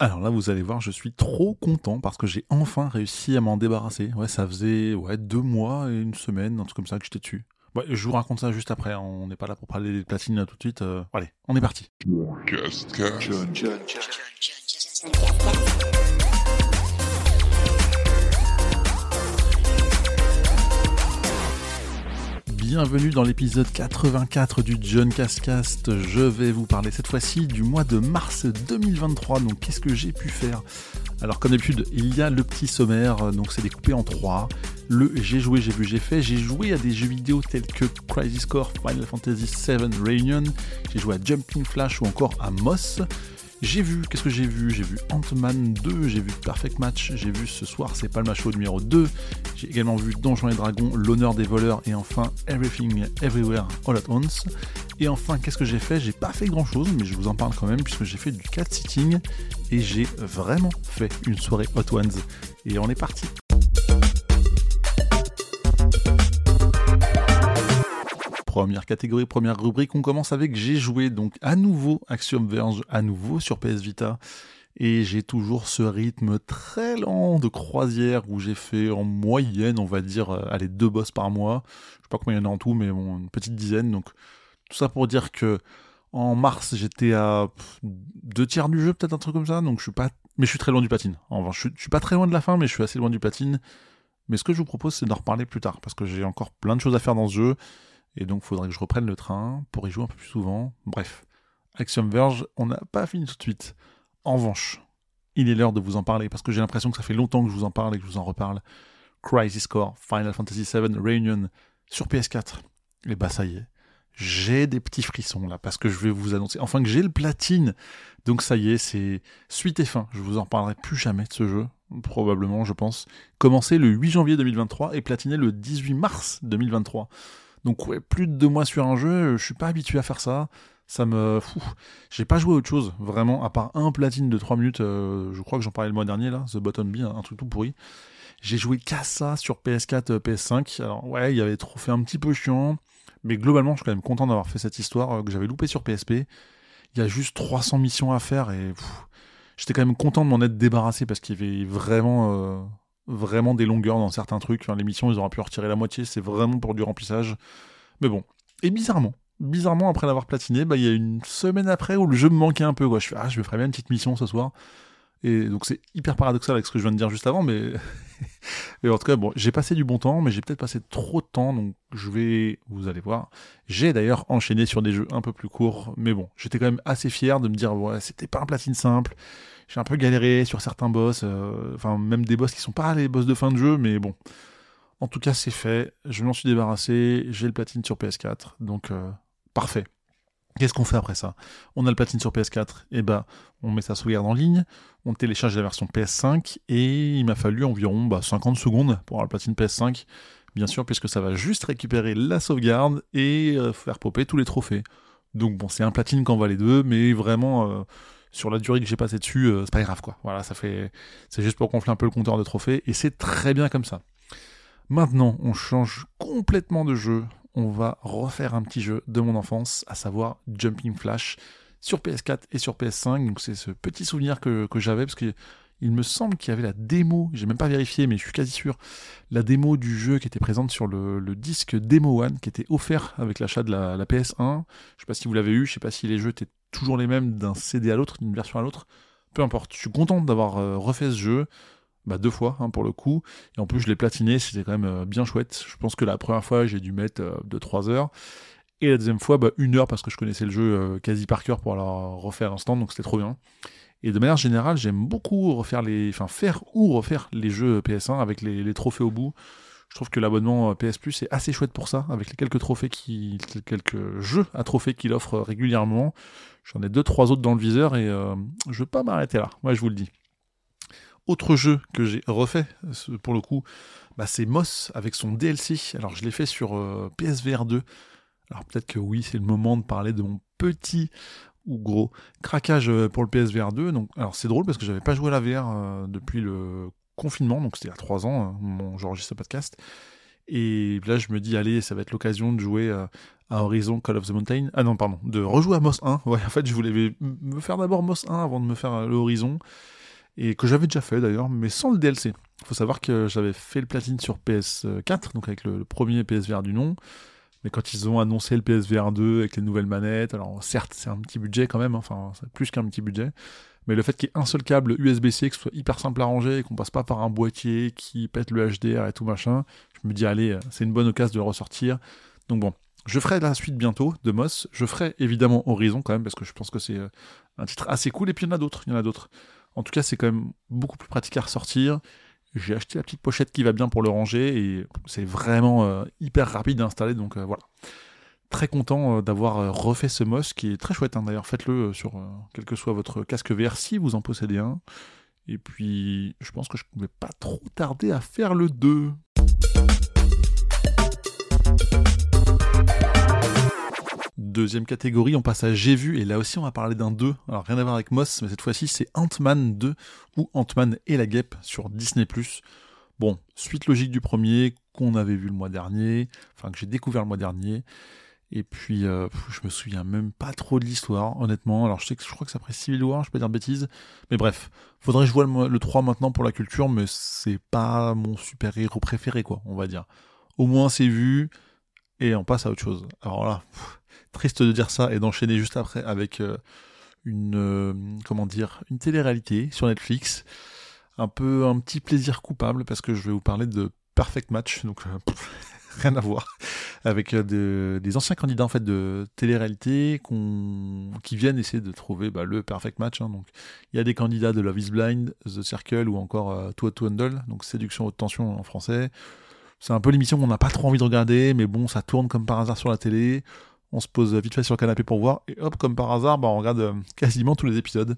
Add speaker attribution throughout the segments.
Speaker 1: Alors là, vous allez voir, je suis trop content parce que j'ai enfin réussi à m'en débarrasser. Ouais, ça faisait ouais, deux mois et une semaine, un truc comme ça que j'étais dessus. Ouais, je vous raconte ça juste après, hein. on n'est pas là pour parler des platines tout de suite. Euh, allez, on est parti. Bienvenue dans l'épisode 84 du John Cascast. Je vais vous parler cette fois-ci du mois de mars 2023. Donc qu'est-ce que j'ai pu faire? Alors comme d'habitude, il y a le petit sommaire, donc c'est découpé en trois. Le j'ai joué, j'ai vu, j'ai fait. J'ai joué à des jeux vidéo tels que Crisis Core, Final Fantasy VII Reunion. J'ai joué à Jumping Flash ou encore à Moss. J'ai vu, qu'est-ce que j'ai vu? J'ai vu Ant-Man 2, j'ai vu Perfect Match, j'ai vu ce soir c'est Palma Show numéro 2, j'ai également vu Donjons et Dragons, L'honneur des voleurs et enfin Everything Everywhere All at Once. Et enfin, qu'est-ce que j'ai fait? J'ai pas fait grand chose, mais je vous en parle quand même puisque j'ai fait du cat sitting et j'ai vraiment fait une soirée Hot Ones. Et on est parti Première catégorie, première rubrique, on commence avec j'ai joué donc à nouveau Axiom Verge, à nouveau sur PS Vita. Et j'ai toujours ce rythme très lent de croisière où j'ai fait en moyenne, on va dire, euh, allez, deux boss par mois. Je sais pas combien il y en a en tout, mais bon, une petite dizaine. Donc, tout ça pour dire que en mars, j'étais à deux tiers du jeu, peut-être un truc comme ça. Donc, je suis pas, mais je suis très loin du platine. En revanche, je, je suis pas très loin de la fin, mais je suis assez loin du platine. Mais ce que je vous propose, c'est d'en reparler plus tard, parce que j'ai encore plein de choses à faire dans ce jeu. Et donc, faudrait que je reprenne le train pour y jouer un peu plus souvent. Bref, Axiom Verge, on n'a pas fini tout de suite. En revanche, il est l'heure de vous en parler parce que j'ai l'impression que ça fait longtemps que je vous en parle et que je vous en reparle. Crisis Core, Final Fantasy VII Reunion sur PS4. Et bah ça y est, j'ai des petits frissons là parce que je vais vous annoncer enfin que j'ai le platine. Donc ça y est, c'est suite et fin. Je vous en reparlerai plus jamais de ce jeu, probablement, je pense. Commencé le 8 janvier 2023 et platiné le 18 mars 2023. Donc ouais, plus de deux mois sur un jeu, je suis pas habitué à faire ça. Ça me... J'ai pas joué à autre chose, vraiment, à part un platine de 3 minutes, euh, je crois que j'en parlais le mois dernier, là, The Bottom B, un, truc tout pourri. J'ai joué qu'à ça sur PS4, euh, PS5. Alors ouais, il y avait trop fait un petit peu chiant, mais globalement, je suis quand même content d'avoir fait cette histoire euh, que j'avais loupé sur PSP. Il y a juste 300 missions à faire et j'étais quand même content de m'en être débarrassé parce qu'il y avait vraiment vraiment des longueurs dans certains trucs. Enfin, les missions, ils auraient pu retirer la moitié, c'est vraiment pour du remplissage. Mais bon. Et bizarrement, bizarrement, après l'avoir platiné, bah, il y a une semaine après où le jeu me manquait un peu. Quoi. Je fais, ah, je me ferais bien une petite mission ce soir. Et donc c'est hyper paradoxal avec ce que je viens de dire juste avant, mais, mais en tout cas, bon, j'ai passé du bon temps, mais j'ai peut-être passé trop de temps, donc je vais, vous allez voir. J'ai d'ailleurs enchaîné sur des jeux un peu plus courts, mais bon, j'étais quand même assez fier de me dire, ouais, c'était pas un platine simple, j'ai un peu galéré sur certains boss, euh, enfin même des boss qui sont pas les boss de fin de jeu, mais bon. En tout cas, c'est fait. Je m'en suis débarrassé. J'ai le platine sur PS4, donc euh, parfait. Qu'est-ce qu'on fait après ça? On a le platine sur PS4, et ben on met sa sauvegarde en ligne, on télécharge la version PS5 et il m'a fallu environ bah, 50 secondes pour avoir le platine PS5, bien sûr puisque ça va juste récupérer la sauvegarde et euh, faire popper tous les trophées. Donc bon, c'est un platine qu'on va les deux, mais vraiment sur la durée que j'ai passé dessus, euh, c'est pas grave quoi. Voilà, ça fait, c'est juste pour gonfler un peu le compteur de trophées et c'est très bien comme ça. Maintenant, on change complètement de jeu. On va refaire un petit jeu de mon enfance, à savoir Jumping Flash sur PS4 et sur PS5. Donc c'est ce petit souvenir que, que j'avais parce que il me semble qu'il y avait la démo, j'ai même pas vérifié, mais je suis quasi sûr, la démo du jeu qui était présente sur le, disque Demo One, qui était offert avec l'achat de la, PS1. Je sais pas si vous l'avez eu, je sais pas si les jeux étaient toujours les mêmes d'un CD à l'autre, d'une version à l'autre. Peu importe, je suis content d'avoir euh, refait ce jeu. Bah, deux fois hein, pour le coup. Et en plus, je l'ai platiné, c'était quand même euh, bien chouette. Je pense que la première fois, j'ai dû mettre 2-3 euh, heures. Et la deuxième fois, bah, une heure parce que je connaissais le jeu quasi par cœur pour alors refaire l'instant, donc c'était trop bien. Et de manière générale, j'aime beaucoup refaire les, enfin faire ou refaire les jeux PS1 avec les, trophées au bout. Je trouve que l'abonnement PS Plus est assez chouette pour ça, avec les quelques trophées qui, quelques jeux à trophées qu'il offre régulièrement. J'en ai deux, trois autres dans le viseur et euh, je veux pas m'arrêter là. Moi, je vous le dis. Autre jeu que j'ai refait, pour le coup, bah, c'est Moss avec son DLC. Alors, je l'ai fait sur euh, PSVR 2. Alors, peut-être que oui, c'est le moment de parler de mon petit ou gros craquage euh, pour le PSVR 2. Donc, alors c'est drôle parce que j'avais pas joué à la VR euh, depuis le confinement, donc c'était il y a 3 ans, hein, mon j'enregistre ce podcast. Et là, je me dis, allez, ça va être l'occasion de jouer euh, à Horizon Call of the Mountain. Ah non, pardon, de rejouer à Moss 1. Ouais, en fait, je voulais me faire d'abord Moss 1 avant de me faire le Horizon. Et que j'avais déjà fait d'ailleurs, mais sans le DLC. Il faut savoir que j'avais fait le platine sur PS4, donc avec le, premier PSVR du nom. Mais quand ils ont annoncé le PSVR 2 avec les nouvelles manettes, alors certes, c'est un petit budget quand même, hein, enfin, c'est plus qu'un petit budget. Mais le fait qu'il y ait un seul câble USB-C, que ce soit hyper simple à ranger et qu'on passe pas par un boîtier qui pète le HDR et tout machin, je me dis, allez, c'est une bonne occasion de ressortir. Donc bon, je ferai la suite bientôt de Moss. Je ferai évidemment Horizon quand même, parce que je pense que c'est euh, un titre assez cool. Et puis il y en a d'autres, il y en a d'autres. En tout cas, c'est quand même beaucoup plus pratique à ressortir. J'ai acheté la petite pochette qui va bien pour le ranger et c'est vraiment euh, hyper rapide à installer. Donc euh, voilà très content euh, d'avoir refait ce MOS qui est très chouette. Hein. D'ailleurs, faites-le sur quel que soit votre casque VR si vous en possédez un. Et puis, je pense que je ne vais pas trop tarder à faire le 2. Deuxième catégorie, on passe à J'ai vu, et là aussi on va parler d'un 2. Alors rien à voir avec Moss, mais cette fois-ci c'est Ant-Man 2, ou Ant-Man et la guêpe sur Disney+. Bon, suite logique du premier, qu'on avait vu le mois dernier, enfin que j'ai découvert le mois dernier. Et puis, euh, je me souviens même pas trop de l'histoire, honnêtement. Alors, je sais que je crois que ça après Civil War, je peux dire de bêtises. Mais bref, faudrait que je vois le, 3 maintenant pour la culture, mais c'est pas mon super-héros préféré, quoi, on va dire. Au moins, c'est vu, et on passe à autre chose. Alors là, triste de dire ça et d'enchaîner juste après avec euh, une, euh, comment dire, une télé-réalité sur Netflix. Un peu, un petit plaisir coupable, parce que je vais vous parler de Perfect Match, donc rien à voir, avec euh, des anciens candidats en fait de télé-réalité qui viennent essayer de trouver bah, le perfect match. Hein. Donc il y a des candidats de Love Is Blind, The Circle ou encore euh, To, to Handle, donc séduction haute tension en français. C'est un peu l'émission qu'on n'a pas trop envie de regarder, mais bon, ça tourne comme par hasard sur la télé. On se pose vite fait sur le canapé pour voir, et hop, comme par hasard, bah, on regarde euh, quasiment tous les épisodes.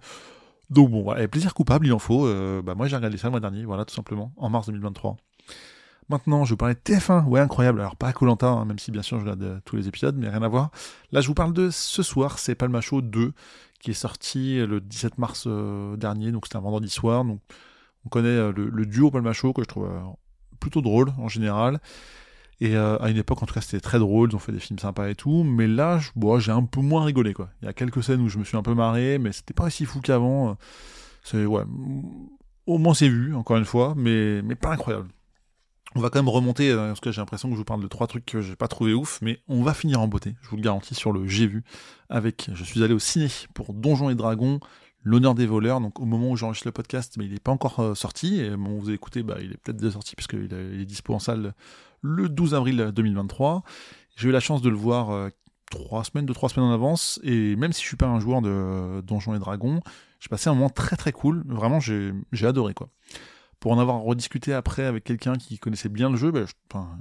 Speaker 1: Donc bon, voilà, plaisir coupable, il en faut. Euh, bah, moi j'ai regardé ça le mois dernier, voilà, tout simplement, en mars 2023. Maintenant, je vous parlais de TF1, ouais, incroyable. Alors, pas Colanta, hein, même si bien sûr je regarde euh, tous les épisodes, mais rien à voir. Là, je vous parle de ce soir, c'est Palma Show 2, qui est sorti le 17 mars dernier, donc c'était un vendredi soir. Donc, on connaît le, duo Palma Show, que je trouve plutôt drôle en général. Et à une époque, en tout cas, c'était très drôle, ils ont fait des films sympas et tout, mais là, j'ai un peu moins rigolé, quoi. Il y a quelques scènes où je me suis un peu marré, mais c'était pas aussi fou qu'avant. C'est, ouais, au moins c'est vu, encore une fois, mais, mais pas incroyable. On va quand même remonter, euh, parce que j'ai l'impression que je vous parle de trois trucs que j'ai pas trouvé ouf, mais on va finir en beauté, je vous le garantis, sur le J'ai vu, avec, je suis allé au ciné pour Donjons et Dragons, l'honneur des voleurs, donc au moment où j'enregistre le podcast, mais il n'est pas encore euh, sorti, et bon, vous écouté, bah, il est peut-être déjà sorti, puisqu'il il est dispo en salle le 12 avril 2023. J'ai eu la chance de le voir euh, trois semaines, deux, trois semaines en avance, et même si je suis pas un joueur de Donjons et Dragons, j'ai passé un moment très très cool, vraiment j'ai adoré quoi. Pour en avoir rediscuté après avec quelqu'un qui connaissait bien le jeu, ben,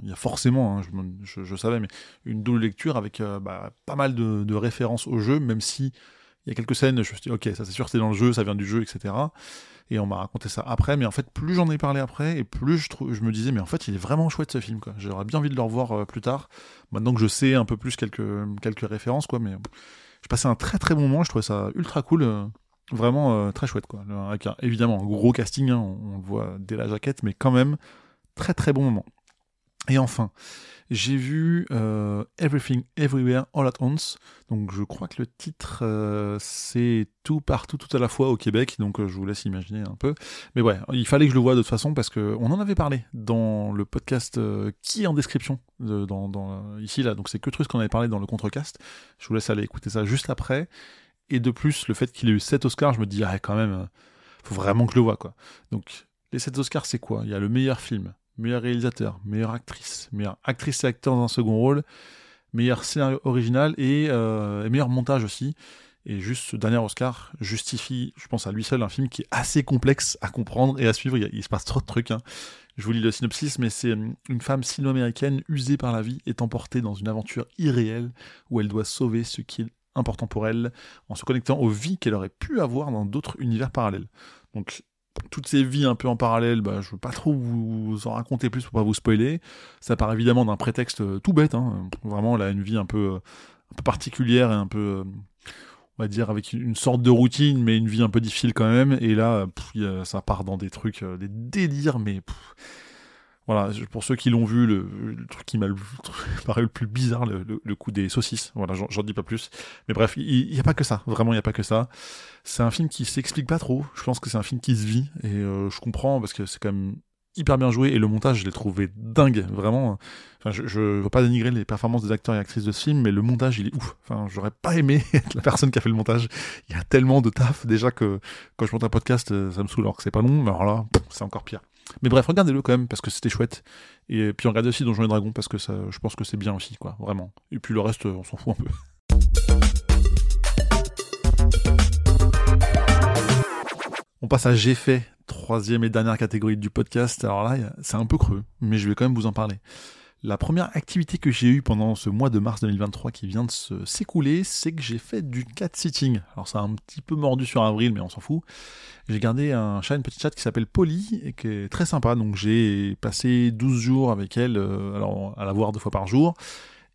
Speaker 1: il y a forcément, hein, je, savais, mais une double lecture avec euh, bah, pas mal de, références au jeu, même si il y a quelques scènes, je me suis dit, ok, ça c'est sûr, c'est dans le jeu, ça vient du jeu, etc. Et on m'a raconté ça après, mais en fait, plus j'en ai parlé après, et plus je, je me disais, mais en fait, il est vraiment chouette ce film, quoi. J'aurais bien envie de le revoir euh, plus tard, maintenant que je sais un peu plus quelques, quelques références, quoi, mais j'ai passé un très très bon moment, je trouvais ça ultra cool. Euh, Vraiment euh, très chouette, quoi. Avec évidemment un gros casting, hein, on, le voit dès la jaquette, mais quand même, très très bon moment. Et enfin, j'ai vu euh, Everything Everywhere All at Once. Donc je crois que le titre euh, c'est tout partout tout à la fois au Québec. Donc je vous laisse imaginer un peu. Mais ouais, il fallait que je le voie de toute façon parce que on en avait parlé dans le podcast qui est en description dans, ici là. Donc c'est que truc qu'on avait parlé dans le contrecast. Je vous laisse aller écouter ça juste après. Et de plus, le fait qu'il ait eu 7 Oscars, je me dis, ah, quand même, euh, faut vraiment que je le vois, quoi. Donc, les 7 Oscars, c'est quoi? Il y a le meilleur film, meilleur réalisateur, meilleure actrice, meilleure actrice et acteur dans un second rôle, meilleur scénario original et, euh, meilleur montage aussi. Et juste ce dernier Oscar justifie, je pense à lui seul, un film qui est assez complexe à comprendre et à suivre. Il, se passe trop de trucs. Hein. Je vous lis le synopsis, mais c'est euh, une femme sino-américaine usée par la vie est emportée dans une aventure irréelle où elle doit sauver ce qui important pour elle en se connectant aux vies qu'elle aurait pu avoir dans d'autres univers parallèles. Donc toutes ces vies un peu en parallèle, bah, je veux pas trop vous en raconter plus pour pas vous spoiler. Ça part évidemment d'un prétexte euh, tout bête, hein. vraiment elle a une vie un peu, euh, un peu particulière et un peu, euh, on va dire avec une sorte de routine, mais une vie un peu difficile quand même. Et là, ça part dans des trucs, des délires, mais Voilà, pour ceux qui l'ont vu, le, truc qui m'a paru le plus bizarre, le, coup des saucisses. Voilà, j'en dis pas plus. Mais bref, il n'y a pas que ça. Vraiment, il n'y a pas que ça. C'est un film qui s'explique pas trop. Je pense que c'est un film qui se vit. Et euh, je comprends parce que c'est quand même hyper bien joué et le montage je l'ai trouvé dingue vraiment enfin je, je veux pas dénigrer les performances des acteurs et actrices de ce film mais le montage il est ouf enfin j'aurais pas aimé être la personne qui a fait le montage il y a tellement de taf déjà que quand je monte un podcast euh, ça me saoule alors que c'est pas long mais alors là c'est encore pire mais bref regardez-le quand même parce que c'était chouette et puis regardez aussi Donjons et Dragons parce que ça je pense que c'est bien aussi quoi vraiment et puis le reste on s'en fout un peu On passe à J'ai fait troisième et dernière catégorie du podcast. Alors là, c'est un peu creux, mais je vais quand même vous en parler. La première activité que j'ai eue pendant ce mois de mars 2023 qui vient de s'écouler, c'est que j'ai fait du cat sitting. Alors ça a un petit peu mordu sur avril, mais on s'en fout. J'ai gardé un chat, une petite chatte qui s'appelle Polly et qui est très sympa. Donc j'ai passé 12 jours avec elle, euh, alors à la voir deux fois par jour.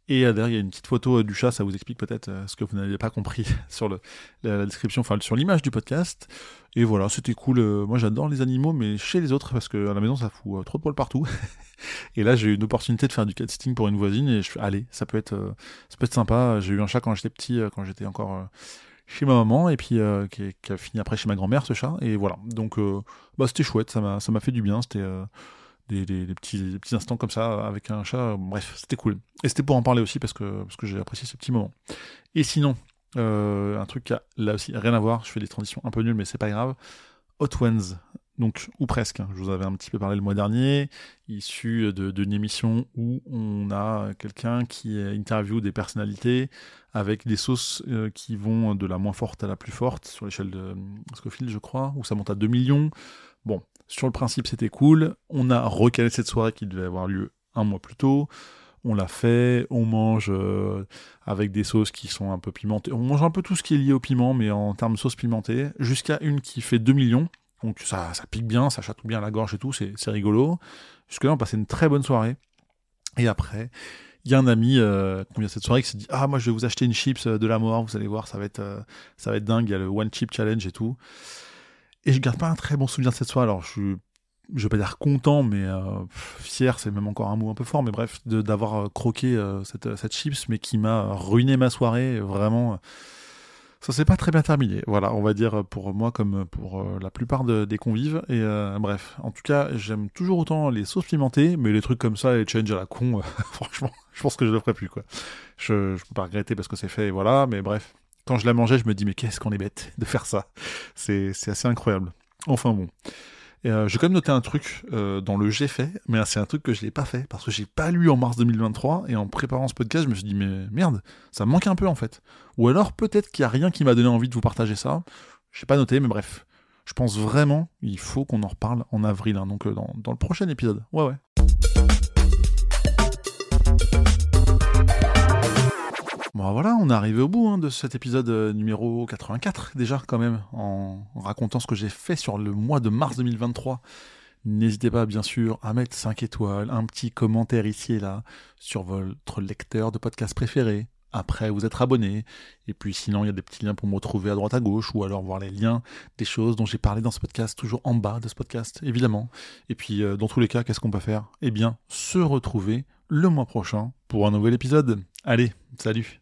Speaker 1: Et euh, derrière, il y a une petite photo euh, du chat, ça vous explique peut-être euh, ce que vous n'avez pas compris sur le, la, description, enfin sur l'image du podcast. Et voilà, c'était cool. Moi, j'adore les animaux, mais chez les autres, parce que à la maison, ça fout trop de poils partout. et là, j'ai eu une opportunité de faire du cat sitting pour une voisine, et je suis allez, ça peut être, ça peut être sympa. J'ai eu un chat quand j'étais petit, quand j'étais encore chez ma maman, et puis qui, a fini après chez ma grand-mère, ce chat. Et voilà, donc bah, c'était chouette, ça m'a, ça m'a fait du bien. C'était des, petits, petits instants comme ça avec un chat. Bref, c'était cool. Et c'était pour en parler aussi parce que, parce que j'ai apprécié ce petit moment. Et sinon, euh, un truc qui a là aussi rien à voir, je fais des transitions un peu nulles, mais c'est pas grave. Hot Ones, donc, ou presque, hein. je vous avais un petit peu parlé le mois dernier, issu d'une émission où on a quelqu'un qui interview des personnalités avec des sauces euh, qui vont de la moins forte à la plus forte, sur l'échelle de Scofield, je crois, où ça monte à 2 millions. Bon, sur le principe, c'était cool. On a recalé cette soirée qui devait avoir lieu un mois plus tôt. On l'a fait, on mange euh, avec des sauces qui sont un peu pimentées. On mange un peu tout ce qui est lié au piment, mais en termes de sauce pimentée, jusqu'à une qui fait 2 millions. Donc ça, ça pique bien, ça chatouille bien la gorge et tout, c'est rigolo. Jusque-là, on passait une très bonne soirée. Et après, il y a un ami euh, qui vient cette soirée qui s'est dit Ah, moi je vais vous acheter une chips de la mort, vous allez voir, ça va être, euh, ça va être dingue. Il y a le One Chip Challenge et tout. Et je garde pas un très bon souvenir de cette soirée. Alors, je suis, je vais pas dire content, mais euh, fier, c'est même encore un mot un peu fort, mais bref, d'avoir euh, croqué euh, cette, cette chips, mais qui m'a ruiné ma soirée. Vraiment, ça s'est pas très bien terminé. Voilà, on va dire pour moi comme pour la plupart des convives. Et bref, en tout cas, j'aime toujours autant les sauces pimentées, mais les trucs comme ça, les challenges à la con, franchement, je pense que je le ferai plus, quoi. Je, je peux pas regretter parce que c'est fait, et voilà, mais bref quand je la mangeais, je me dis mais qu'est-ce qu'on est bête de faire ça? C'est assez incroyable. Enfin bon. Euh, j'ai quand même noté un truc euh, dans le j'ai fait, mais c'est un truc que je n'ai pas fait parce que j'ai pas lu en mars 2023 et en préparant ce podcast, je me suis dit mais merde, ça me manque un peu en fait. Ou alors peut-être qu'il y a rien qui m'a donné envie de vous partager ça. J'ai pas noté, mais bref. Je pense vraiment il faut qu'on en reparle en avril, hein, donc euh, dans le prochain épisode. Ouais ouais. Bon voilà, on est arrivé au bout hein, de cet épisode euh, numéro 84 déjà quand même, en, racontant ce que j'ai fait sur le mois de mars 2023. N'hésitez pas bien sûr à mettre 5 étoiles, un petit commentaire ici et là sur votre lecteur de podcast préféré. Après, vous êtes abonné. Et puis sinon, il y a des petits liens pour me retrouver à droite à gauche ou alors voir les liens des choses dont j'ai parlé dans ce podcast, toujours en bas de ce podcast, évidemment. Et puis, euh, dans tous les cas, qu'est-ce qu'on peut faire? Eh bien, se retrouver le mois prochain pour un nouvel épisode. Allez, salut.